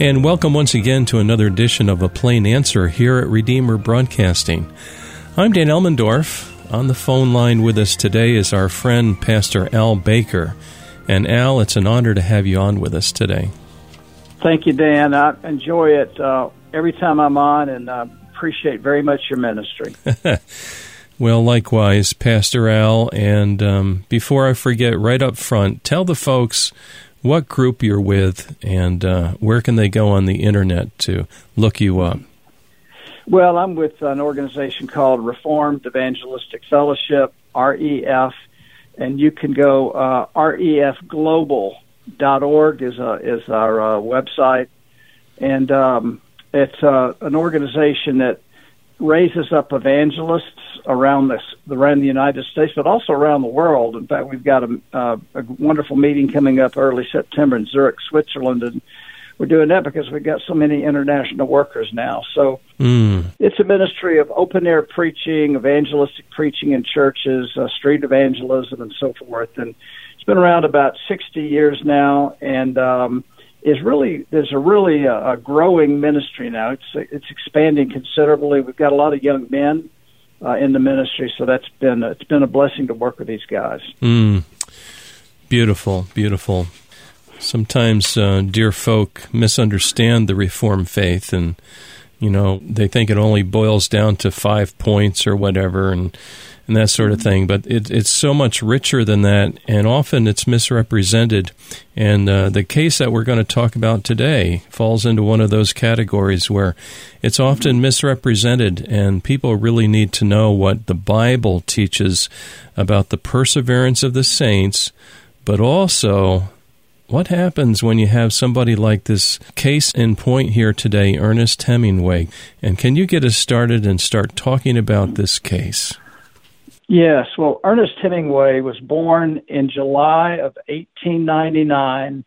And welcome once again to another edition of A Plain Answer here at Redeemer Broadcasting. I'm Dan Elmendorf. On the phone line with us today is our friend Pastor Al Baker. And Al, it's an honor to have you on with us today. Thank you, Dan. I enjoy it uh, every time I'm on, and I appreciate very much your ministry. well, likewise, Pastor Al. And um, before I forget, right up front, tell the folks what group you're with and uh, where can they go on the internet to look you up. Well, I'm with an organization called Reformed Evangelistic Fellowship, REF, and you can go uh, refglobal.org is a, is our uh, website, and um, it's uh, an organization that raises up evangelists around this around the United States, but also around the world. In fact, we've got a, uh, a wonderful meeting coming up early September in Zurich, Switzerland, and we're doing that because we've got so many international workers now. So mm. it's a ministry of open air preaching, evangelistic preaching in churches, uh, street evangelism, and so forth. And it's been around about 60 years now, and um, is really there's a really a, uh, a growing ministry now. It's it's expanding considerably. We've got a lot of young men uh, in the ministry, so that's been it's been a blessing to work with these guys. Mm. Beautiful, beautiful sometimes uh, dear folk misunderstand the Reformed faith, and you know they think it only boils down to five points or whatever, and and that sort of thing. But it, it's so much richer than that, and often it's misrepresented. And uh, the case that we're going to talk about today falls into one of those categories where it's often misrepresented, and people really need to know what the Bible teaches about the perseverance of the saints, but also what happens when you have somebody like this case in point here today, Ernest Hemingway? And can you get us started and start talking about this case? Yes. Well, Ernest Hemingway was born in July of 1899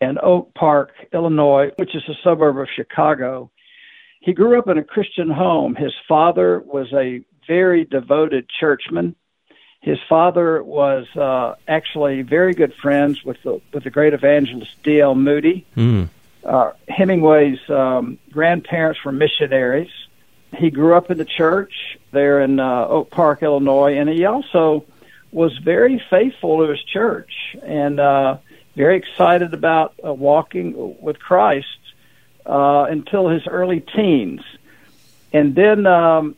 in Oak Park, Illinois, which is a suburb of Chicago. He grew up in a Christian home. His father was a very devoted churchman his father was uh, actually very good friends with the with the great evangelist D.L. Moody. Mm. Uh, Hemingway's um, grandparents were missionaries. He grew up in the church there in uh, Oak Park, Illinois, and he also was very faithful to his church and uh, very excited about uh, walking with Christ uh, until his early teens. And then um,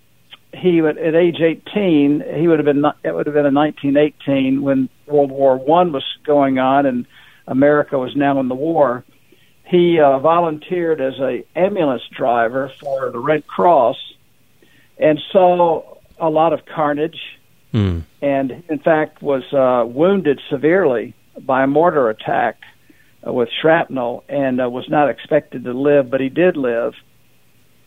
he would at age 18 he would have been it would have been in 1918 when World War One was going on and America was now in the war. He uh, volunteered as a ambulance driver for the Red Cross and saw a lot of carnage mm. and in fact was uh, wounded severely by a mortar attack uh, with shrapnel and uh, was not expected to live but he did live.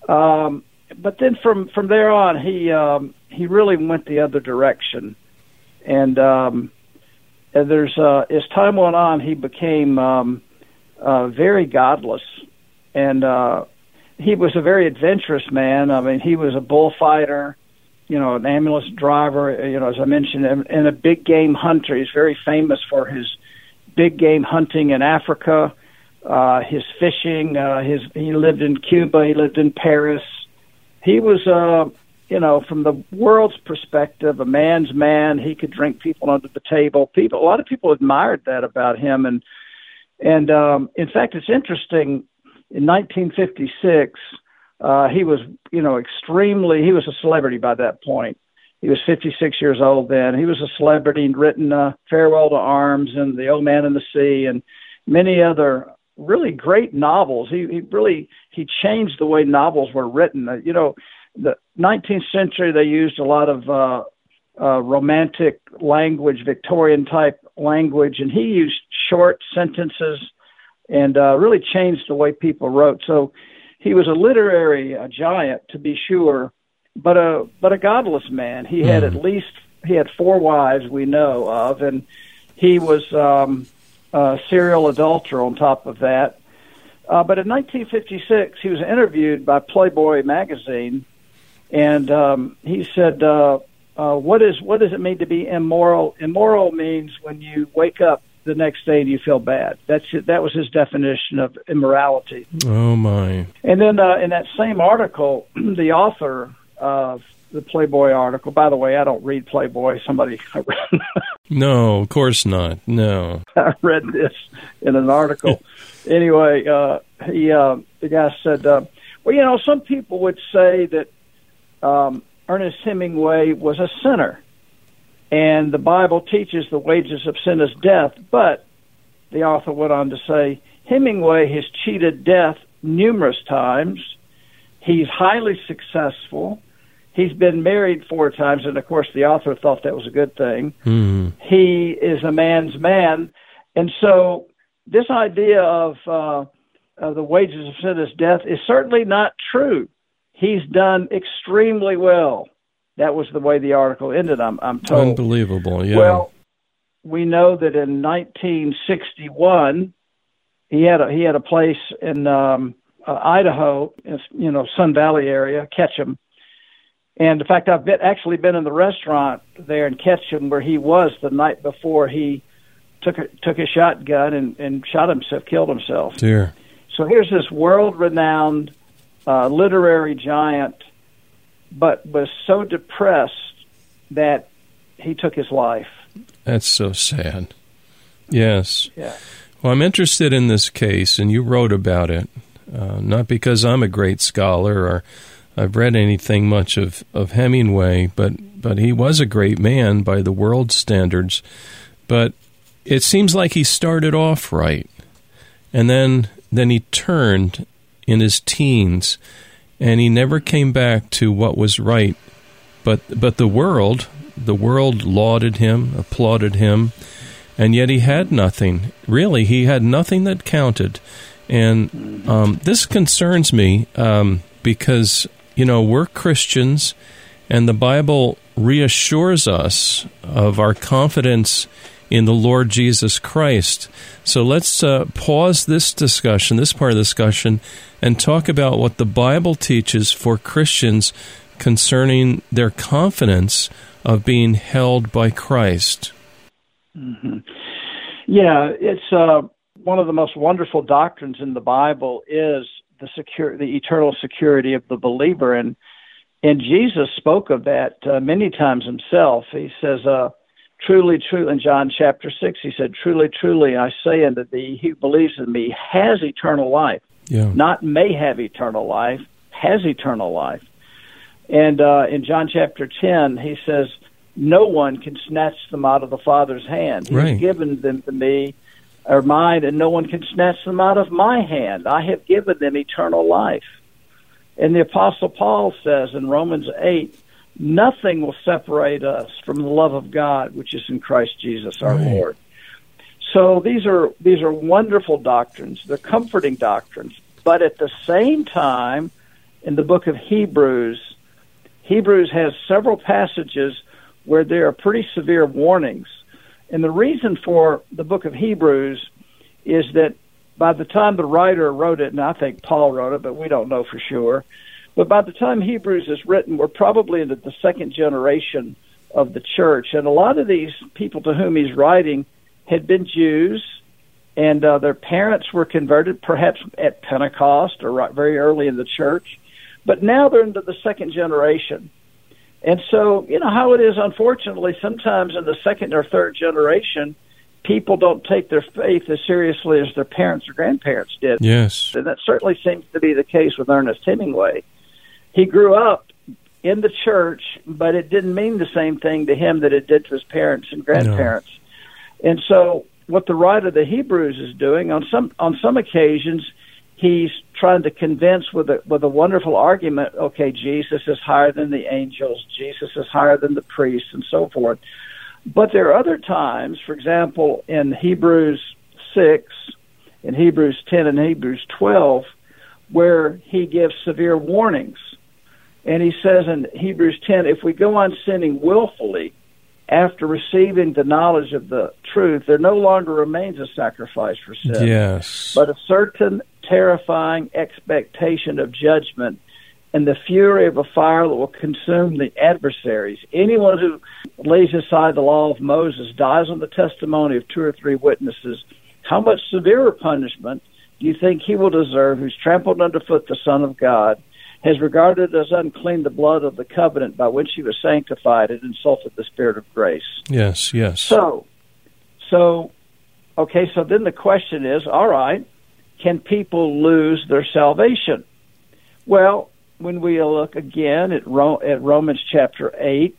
Um, but then from from there on, he um, he really went the other direction, and um, and there's uh, as time went on, he became um, uh, very godless, and uh, he was a very adventurous man. I mean, he was a bullfighter, you know, an ambulance driver, you know, as I mentioned, and, a big game hunter. He's very famous for his big game hunting in Africa, uh, his fishing. Uh, his he lived in Cuba. He lived in Paris he was, uh, you know, from the world's perspective, a man's man. He could drink people under the table. People, a lot of people admired that about him, and and um, in fact, it's interesting. In 1956, uh, he was, you know, extremely. He was a celebrity by that point. He was 56 years old then. He was a celebrity and written uh, "Farewell to Arms" and "The Old Man in the Sea" and many other really great novels. He, he really he changed the way novels were written. Uh, you know, the 19th century they used a lot of uh, uh, romantic language, Victorian type language, and he used short sentences and uh, really changed the way people wrote. So he was a literary uh, giant to be sure, but a but a godless man. He mm. had at least he had four wives we know of, and he was. Um, uh, serial adulterer on top of that. Uh, but in 1956, he was interviewed by Playboy magazine, and um, he said, uh, uh, "What is what does it mean to be immoral? Immoral means when you wake up the next day and you feel bad. That's it. That was his definition of immorality. Oh my! And then uh, in that same article, the author of the Playboy article. By the way, I don't read Playboy. Somebody No, of course not. No. I read this in an article. anyway, uh, he uh, the guy said, uh, "Well, you know, some people would say that um, Ernest Hemingway was a sinner, and the Bible teaches the wages of sin is death." But the author went on to say, Hemingway has cheated death numerous times. He's highly successful. He's been married four times, and of course, the author thought that was a good thing. Mm. He is a man's man, and so this idea of uh, uh, the wages of sin is death is certainly not true. He's done extremely well. That was the way the article ended. I'm, I'm told. Unbelievable. Yeah. Well, we know that in 1961 he had a he had a place in um, uh, Idaho, you know, Sun Valley area, Ketchum and in fact, I've been, actually been in the restaurant there in Ketchum where he was the night before he took a, took a shotgun and, and shot himself, killed himself. Dear. So here's this world-renowned uh, literary giant, but was so depressed that he took his life. That's so sad. Yes. Yeah. Well, I'm interested in this case, and you wrote about it, uh, not because I'm a great scholar or I've read anything much of, of Hemingway, but but he was a great man by the world standards. But it seems like he started off right, and then then he turned in his teens, and he never came back to what was right. But but the world, the world lauded him, applauded him, and yet he had nothing. Really, he had nothing that counted, and um, this concerns me um, because you know, we're Christians, and the Bible reassures us of our confidence in the Lord Jesus Christ. So let's uh, pause this discussion, this part of the discussion, and talk about what the Bible teaches for Christians concerning their confidence of being held by Christ. Mm-hmm. Yeah, it's uh, one of the most wonderful doctrines in the Bible is the secure the eternal security of the believer and and Jesus spoke of that uh, many times himself. He says, uh, "Truly, truly," in John chapter six, he said, "Truly, truly, I say unto thee, he who believes in me has eternal life. Yeah. Not may have eternal life, has eternal life." And uh, in John chapter ten, he says, "No one can snatch them out of the Father's hand. He's right. given them to me." or mine, and no one can snatch them out of my hand. I have given them eternal life. And the Apostle Paul says in Romans 8, nothing will separate us from the love of God, which is in Christ Jesus our right. Lord. So these are these are wonderful doctrines. They're comforting doctrines. But at the same time, in the book of Hebrews, Hebrews has several passages where there are pretty severe warnings and the reason for the book of Hebrews is that by the time the writer wrote it, and I think Paul wrote it, but we don't know for sure, but by the time Hebrews is written, we're probably into the second generation of the church. And a lot of these people to whom he's writing had been Jews, and uh, their parents were converted perhaps at Pentecost or right, very early in the church. But now they're into the second generation. And so, you know how it is, unfortunately, sometimes in the second or third generation, people don't take their faith as seriously as their parents or grandparents did. Yes. And that certainly seems to be the case with Ernest Hemingway. He grew up in the church, but it didn't mean the same thing to him that it did to his parents and grandparents. No. And so what the writer of the Hebrews is doing on some on some occasions he's trying to convince with a with a wonderful argument okay jesus is higher than the angels jesus is higher than the priests and so forth but there are other times for example in hebrews 6 in hebrews 10 and hebrews 12 where he gives severe warnings and he says in hebrews 10 if we go on sinning willfully after receiving the knowledge of the truth, there no longer remains a sacrifice for sin, yes. but a certain terrifying expectation of judgment and the fury of a fire that will consume the adversaries. Anyone who lays aside the law of Moses dies on the testimony of two or three witnesses. How much severer punishment do you think he will deserve who's trampled underfoot the Son of God, has regarded as unclean the blood of the covenant by which he was sanctified and insulted the Spirit of grace? Yes, yes. So, so, okay, so then the question is all right, can people lose their salvation? Well, when we look again at, Ro- at Romans chapter 8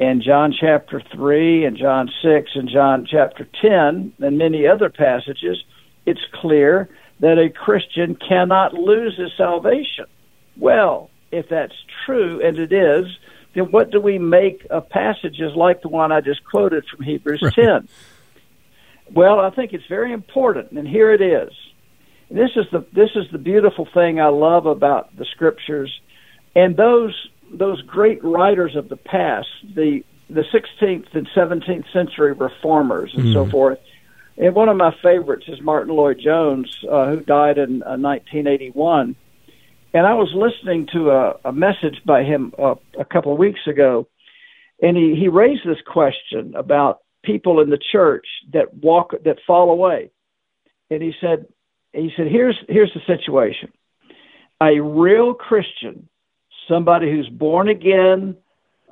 and John chapter 3 and John 6 and John chapter 10 and many other passages, it's clear that a Christian cannot lose his salvation. Well, if that's true, and it is, then what do we make of passages like the one I just quoted from Hebrews right. 10? Well, I think it's very important, and here it is. This is the this is the beautiful thing I love about the scriptures, and those those great writers of the past, the the 16th and 17th century reformers and mm. so forth. And one of my favorites is Martyn Lloyd-Jones, uh, who died in uh, 1981. And I was listening to a, a message by him uh, a couple of weeks ago, and he, he raised this question about people in the church that walk that fall away. And he said, he said, here's here's the situation. A real Christian, somebody who's born again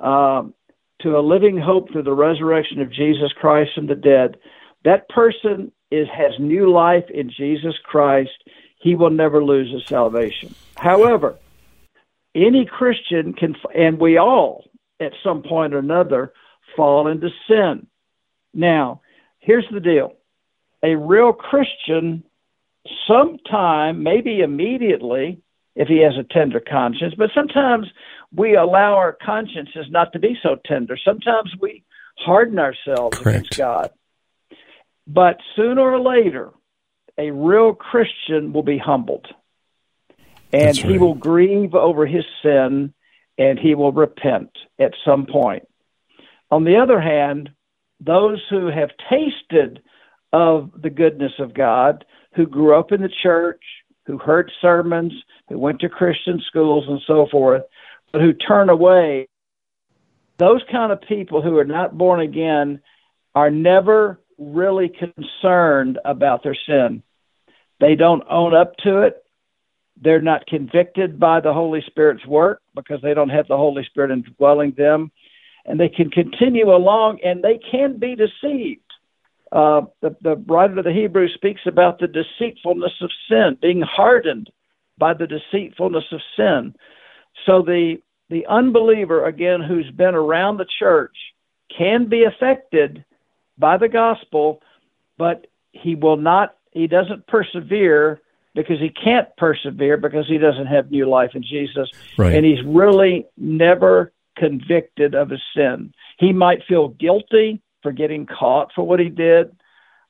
um, to a living hope through the resurrection of Jesus Christ from the dead, that person is has new life in Jesus Christ. He will never lose his salvation. However, any Christian can, and we all at some point or another fall into sin. Now, here's the deal a real Christian sometime, maybe immediately, if he has a tender conscience, but sometimes we allow our consciences not to be so tender. Sometimes we harden ourselves Correct. against God. But sooner or later, a real Christian will be humbled. And right. he will grieve over his sin and he will repent at some point. On the other hand, those who have tasted of the goodness of God, who grew up in the church, who heard sermons, who went to Christian schools and so forth, but who turn away. Those kind of people who are not born again are never really concerned about their sin. They don't own up to it. They're not convicted by the Holy Spirit's work because they don't have the Holy Spirit indwelling them. And they can continue along and they can be deceived. Uh, the, the writer of the Hebrews speaks about the deceitfulness of sin, being hardened by the deceitfulness of sin. So the the unbeliever, again, who's been around the church, can be affected by the gospel, but he will not. He doesn't persevere because he can't persevere because he doesn't have new life in Jesus, right. and he's really never convicted of his sin. He might feel guilty for getting caught for what he did.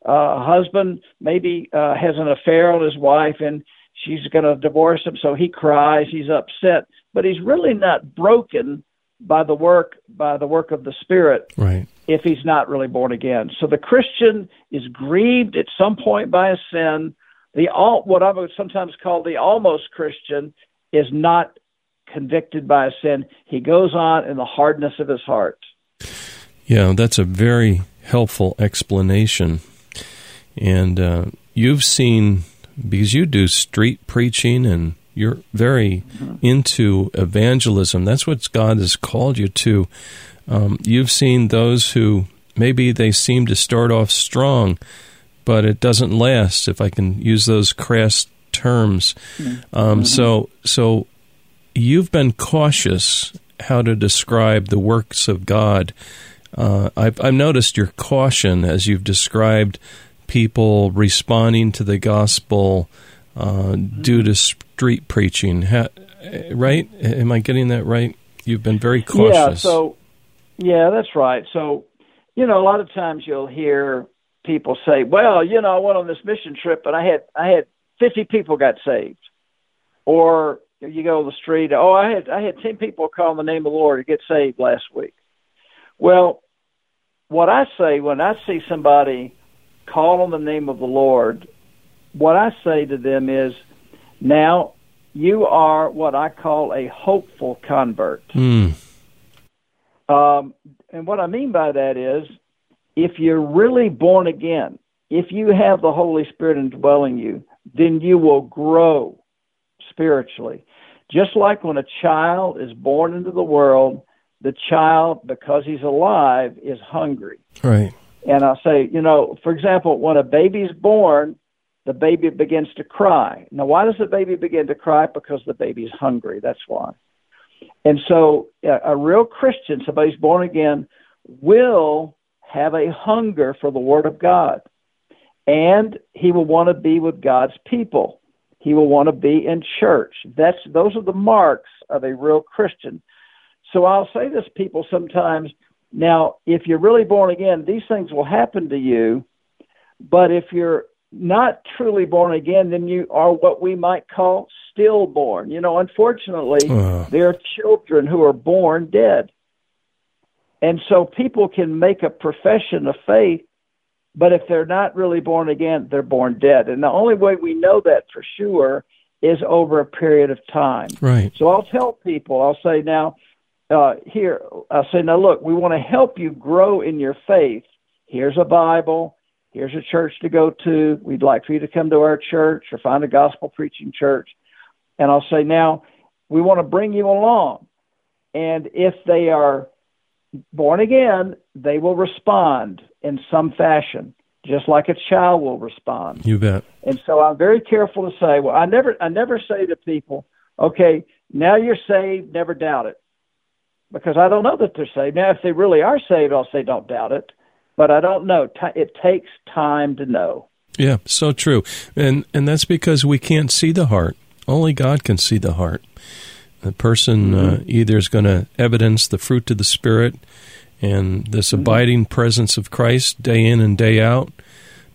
Uh, a husband maybe uh, has an affair on his wife and she's going to divorce him, so he cries, he's upset, but he's really not broken by the work by the work of the Spirit. Right. If he's not really born again, so the Christian is grieved at some point by a sin. The all what I would sometimes call the almost Christian is not convicted by a sin. He goes on in the hardness of his heart. Yeah, that's a very helpful explanation. And uh, you've seen, because you do street preaching and you're very mm-hmm. into evangelism, that's what God has called you to. Um, you've seen those who maybe they seem to start off strong, but it doesn't last, if I can use those crass terms. Mm-hmm. Um, so, so you've been cautious how to describe the works of God uh, I've, I've noticed your caution as you've described people responding to the gospel uh, due to street preaching. Ha, right? Am I getting that right? You've been very cautious. Yeah. So, yeah, that's right. So, you know, a lot of times you'll hear people say, "Well, you know, I went on this mission trip and I had I had 50 people got saved," or you go on the street, "Oh, I had I had 10 people call on the name of the Lord to get saved last week." Well, what I say when I see somebody call on the name of the Lord, what I say to them is, now you are what I call a hopeful convert. Mm. Um, and what I mean by that is, if you're really born again, if you have the Holy Spirit indwelling you, then you will grow spiritually. Just like when a child is born into the world, the child, because he's alive, is hungry. Right. And I'll say, you know, for example, when a baby's born, the baby begins to cry. Now, why does the baby begin to cry? Because the baby's hungry. That's why. And so, a, a real Christian, somebody who's born again, will have a hunger for the Word of God. And he will want to be with God's people. He will want to be in church. That's those are the marks of a real Christian. So I'll say this people sometimes, now if you're really born again, these things will happen to you, but if you're not truly born again, then you are what we might call stillborn. You know, unfortunately, uh. there are children who are born dead. And so people can make a profession of faith, but if they're not really born again, they're born dead. And the only way we know that for sure is over a period of time. Right. So I'll tell people, I'll say now, uh, here, I'll say, now look, we want to help you grow in your faith. Here's a Bible Here's a church to go to. We'd like for you to come to our church or find a gospel preaching church. And I'll say, now, we want to bring you along. And if they are born again, they will respond in some fashion, just like a child will respond. You bet. And so I'm very careful to say, well, I never, I never say to people, okay, now you're saved, never doubt it. Because I don't know that they're saved. Now, if they really are saved, I'll say, don't doubt it but I don't know. It takes time to know. Yeah, so true. And and that's because we can't see the heart. Only God can see the heart. The person uh, mm-hmm. uh, either is going to evidence the fruit of the Spirit and this mm-hmm. abiding presence of Christ day in and day out.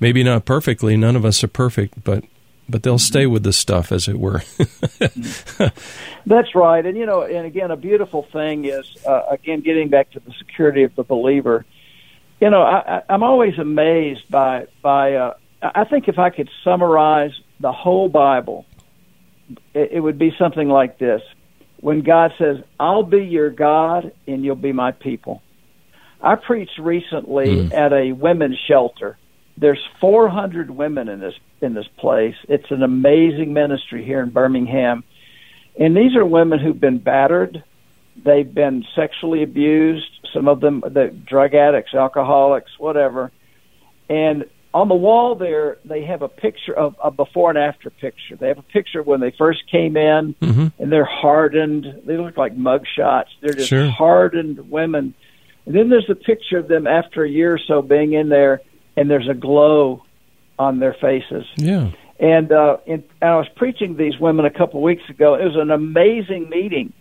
Maybe not perfectly. None of us are perfect, but but they'll stay with the stuff, as it were. That's right. And you know, and again, a beautiful thing is uh, again getting back to the security of the believer you know, I, I'm always amazed by by. Uh, I think if I could summarize the whole Bible, it, it would be something like this: When God says, "I'll be your God and you'll be my people." I preached recently mm. at a women's shelter. There's 400 women in this in this place. It's an amazing ministry here in Birmingham, and these are women who've been battered, they've been sexually abused, some of them the drug addicts, alcoholics, whatever. And on the wall there, they have a picture of a before and after picture. They have a picture of when they first came in, mm-hmm. and they're hardened. They look like mug shots. They're just sure. hardened women. And then there's a picture of them after a year or so being in there, and there's a glow on their faces. Yeah. And, uh, and, and I was preaching to these women a couple of weeks ago. It was an amazing meeting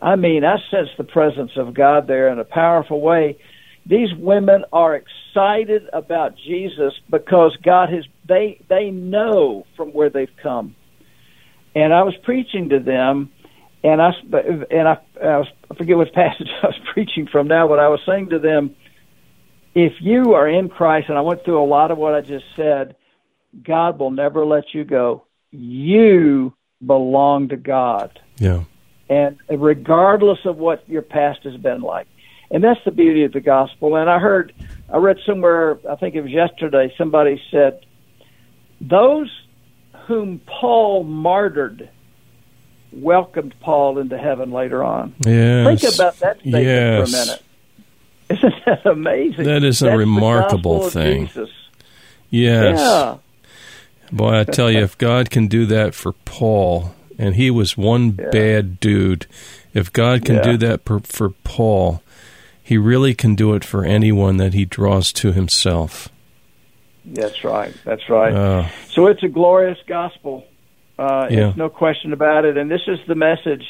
I mean, I sense the presence of God there in a powerful way. These women are excited about Jesus because God has they they know from where they've come. And I was preaching to them, and I and I, I, was, I forget what passage I was preaching from now, but I was saying to them, if you are in Christ, and I went through a lot of what I just said, God will never let you go. You belong to God. Yeah and regardless of what your past has been like. And that's the beauty of the gospel. And I heard, I read somewhere, I think it was yesterday, somebody said, those whom Paul martyred welcomed Paul into heaven later on. Yes. Think about that statement yes. for a minute. Isn't that amazing? That is a That's remarkable thing. Yes. Yeah. Boy, I tell you, if God can do that for Paul, and he was one yeah. bad dude. If God can yeah. do that for, for Paul, he really can do it for anyone that he draws to himself. That's right. That's right. Uh, so it's a glorious gospel. Uh, yeah. no question about it. And this is the message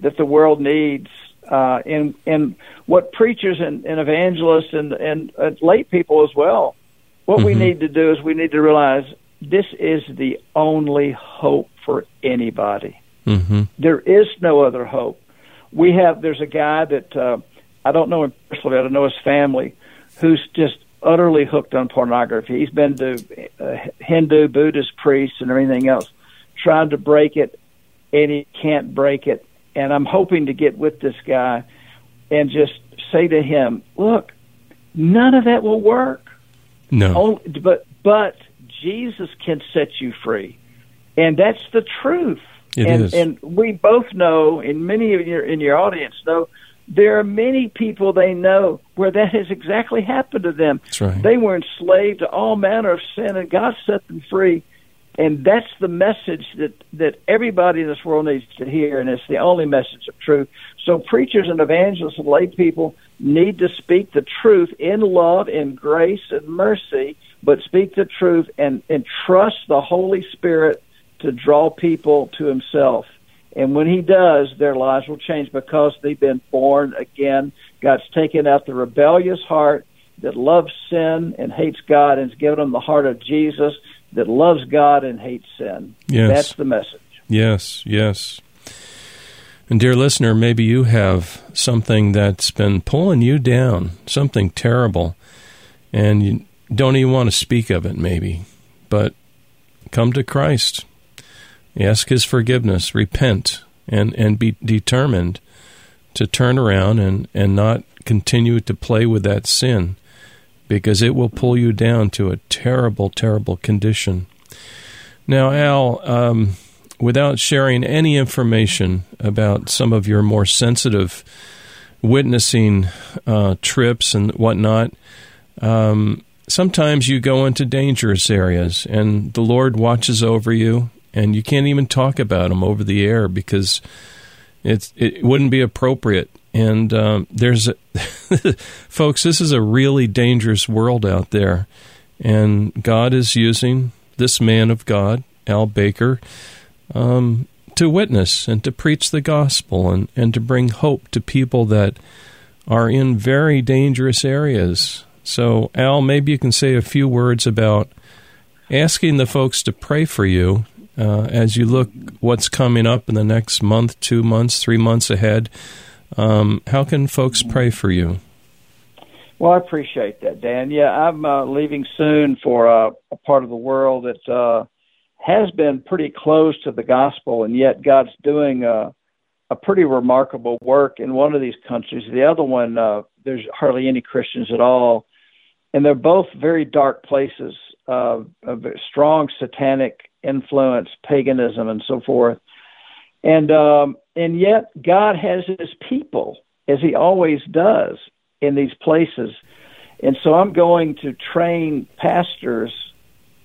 that the world needs. Uh, and and what preachers and, and evangelists and and uh, lay people as well. What mm-hmm. we need to do is we need to realize this is the only hope for anybody. Mm-hmm. There is no other hope. We have there's a guy that uh, I don't know him personally, I don't know his family, who's just utterly hooked on pornography. He's been to uh, Hindu, Buddhist priests, and everything else, trying to break it. and he can't break it. And I'm hoping to get with this guy and just say to him, look, none of that will work. No. Only, but but Jesus can set you free, and that's the truth. It and, is. and we both know, and many of your in your audience know, there are many people they know where that has exactly happened to them. Right. They were enslaved to all manner of sin, and God set them free. And that's the message that that everybody in this world needs to hear, and it's the only message of truth. So preachers and evangelists and lay people need to speak the truth in love, in grace, and mercy, but speak the truth and, and trust the Holy Spirit to draw people to Himself. And when He does, their lives will change because they've been born again. God's taken out the rebellious heart that loves sin and hates God and has given them the heart of Jesus that loves God and hates sin. Yes. That's the message. Yes, yes. And dear listener, maybe you have something that's been pulling you down, something terrible, and you don't even want to speak of it, maybe. But come to Christ, ask His forgiveness, repent, and, and be determined to turn around and, and not continue to play with that sin because it will pull you down to a terrible, terrible condition. Now, Al, um, without sharing any information about some of your more sensitive witnessing uh, trips and whatnot, um, sometimes you go into dangerous areas and the Lord watches over you and you can't even talk about them over the air because it wouldn't be appropriate. And um, there's, a folks, this is a really dangerous world out there. And God is using this man of God, Al Baker, um, to witness and to preach the gospel and, and to bring hope to people that are in very dangerous areas. So, Al, maybe you can say a few words about asking the folks to pray for you uh, as you look what's coming up in the next month, two months, three months ahead. Um, how can folks pray for you? Well, I appreciate that, Dan. Yeah, I'm uh, leaving soon for uh, a part of the world that uh, has been pretty close to the gospel, and yet God's doing a, a pretty remarkable work in one of these countries. The other one, uh, there's hardly any Christians at all, and they're both very dark places uh, of strong satanic influence, paganism, and so forth. And um, and yet God has His people, as He always does in these places. And so I'm going to train pastors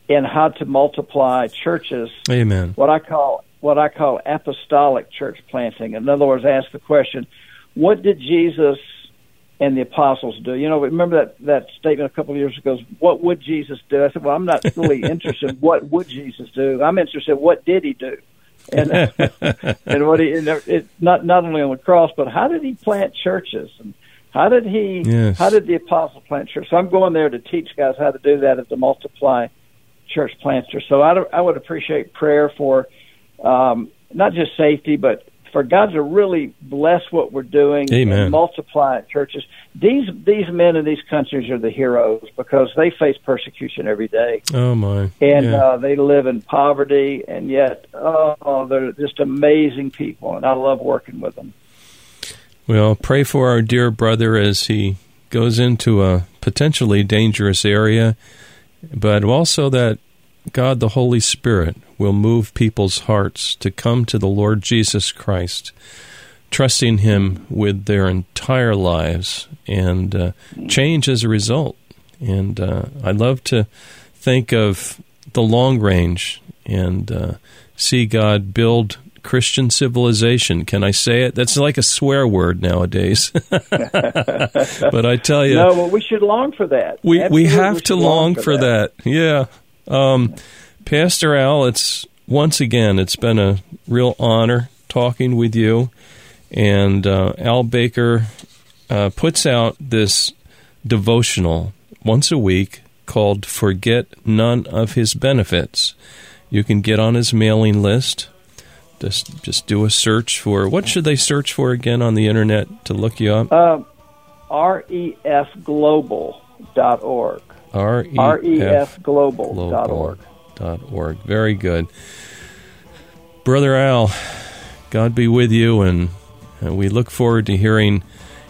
in how to multiply churches. Amen. What I call what I call apostolic church planting. In other words, ask the question, what did Jesus and the apostles do? You know, remember that that statement a couple of years ago, what would Jesus do? I said, well, I'm not really interested in what would Jesus do. I'm interested in what did he do? And and what he and it, not not only on the cross, but how did he plant churches and how did he? Yes. How did the apostle plant churches? So I'm going there to teach guys how to do that as to multiply church planters. So I, I would appreciate prayer for um, not just safety, but for God to really bless what we're doing Amen. and multiply churches. These these men in these countries are the heroes because they face persecution every day, Oh my! and Yeah. uh, they live in poverty, and yet oh, they're just amazing people, and I love working with them. Well, pray for our dear brother as he goes into a potentially dangerous area, but also that God the Holy Spirit will move people's hearts to come to the Lord Jesus Christ, trusting Him with their entire lives and uh, change as a result. And uh, I love to think of the long range and uh, see God build Christian civilization. Can I say it? That's like a swear word nowadays. but I tell you, No, well, we should long for that. we we have to long for that. Yeah, um, Pastor Al, it's once again it's been a real honor talking with you. And uh, Al Baker uh, puts out this devotional once a week called "Forget None of His Benefits." You can get on his mailing list. Just just do a search for what should they search for again on the internet to look you up? Um, refglobal.org. R E F refglobal.org. dot org. Very good. Brother Al, God be with you, and, and we look forward to hearing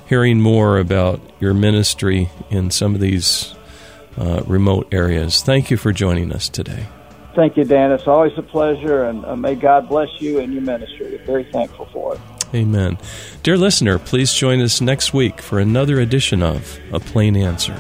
hearing more about your ministry in some of these uh, remote areas. Thank you for joining us today. Thank you, Dan. It's always a pleasure, and uh, may God bless you and your ministry. We're very thankful for it. Amen. Dear listener, please join us next week for another edition of A Plain Answer.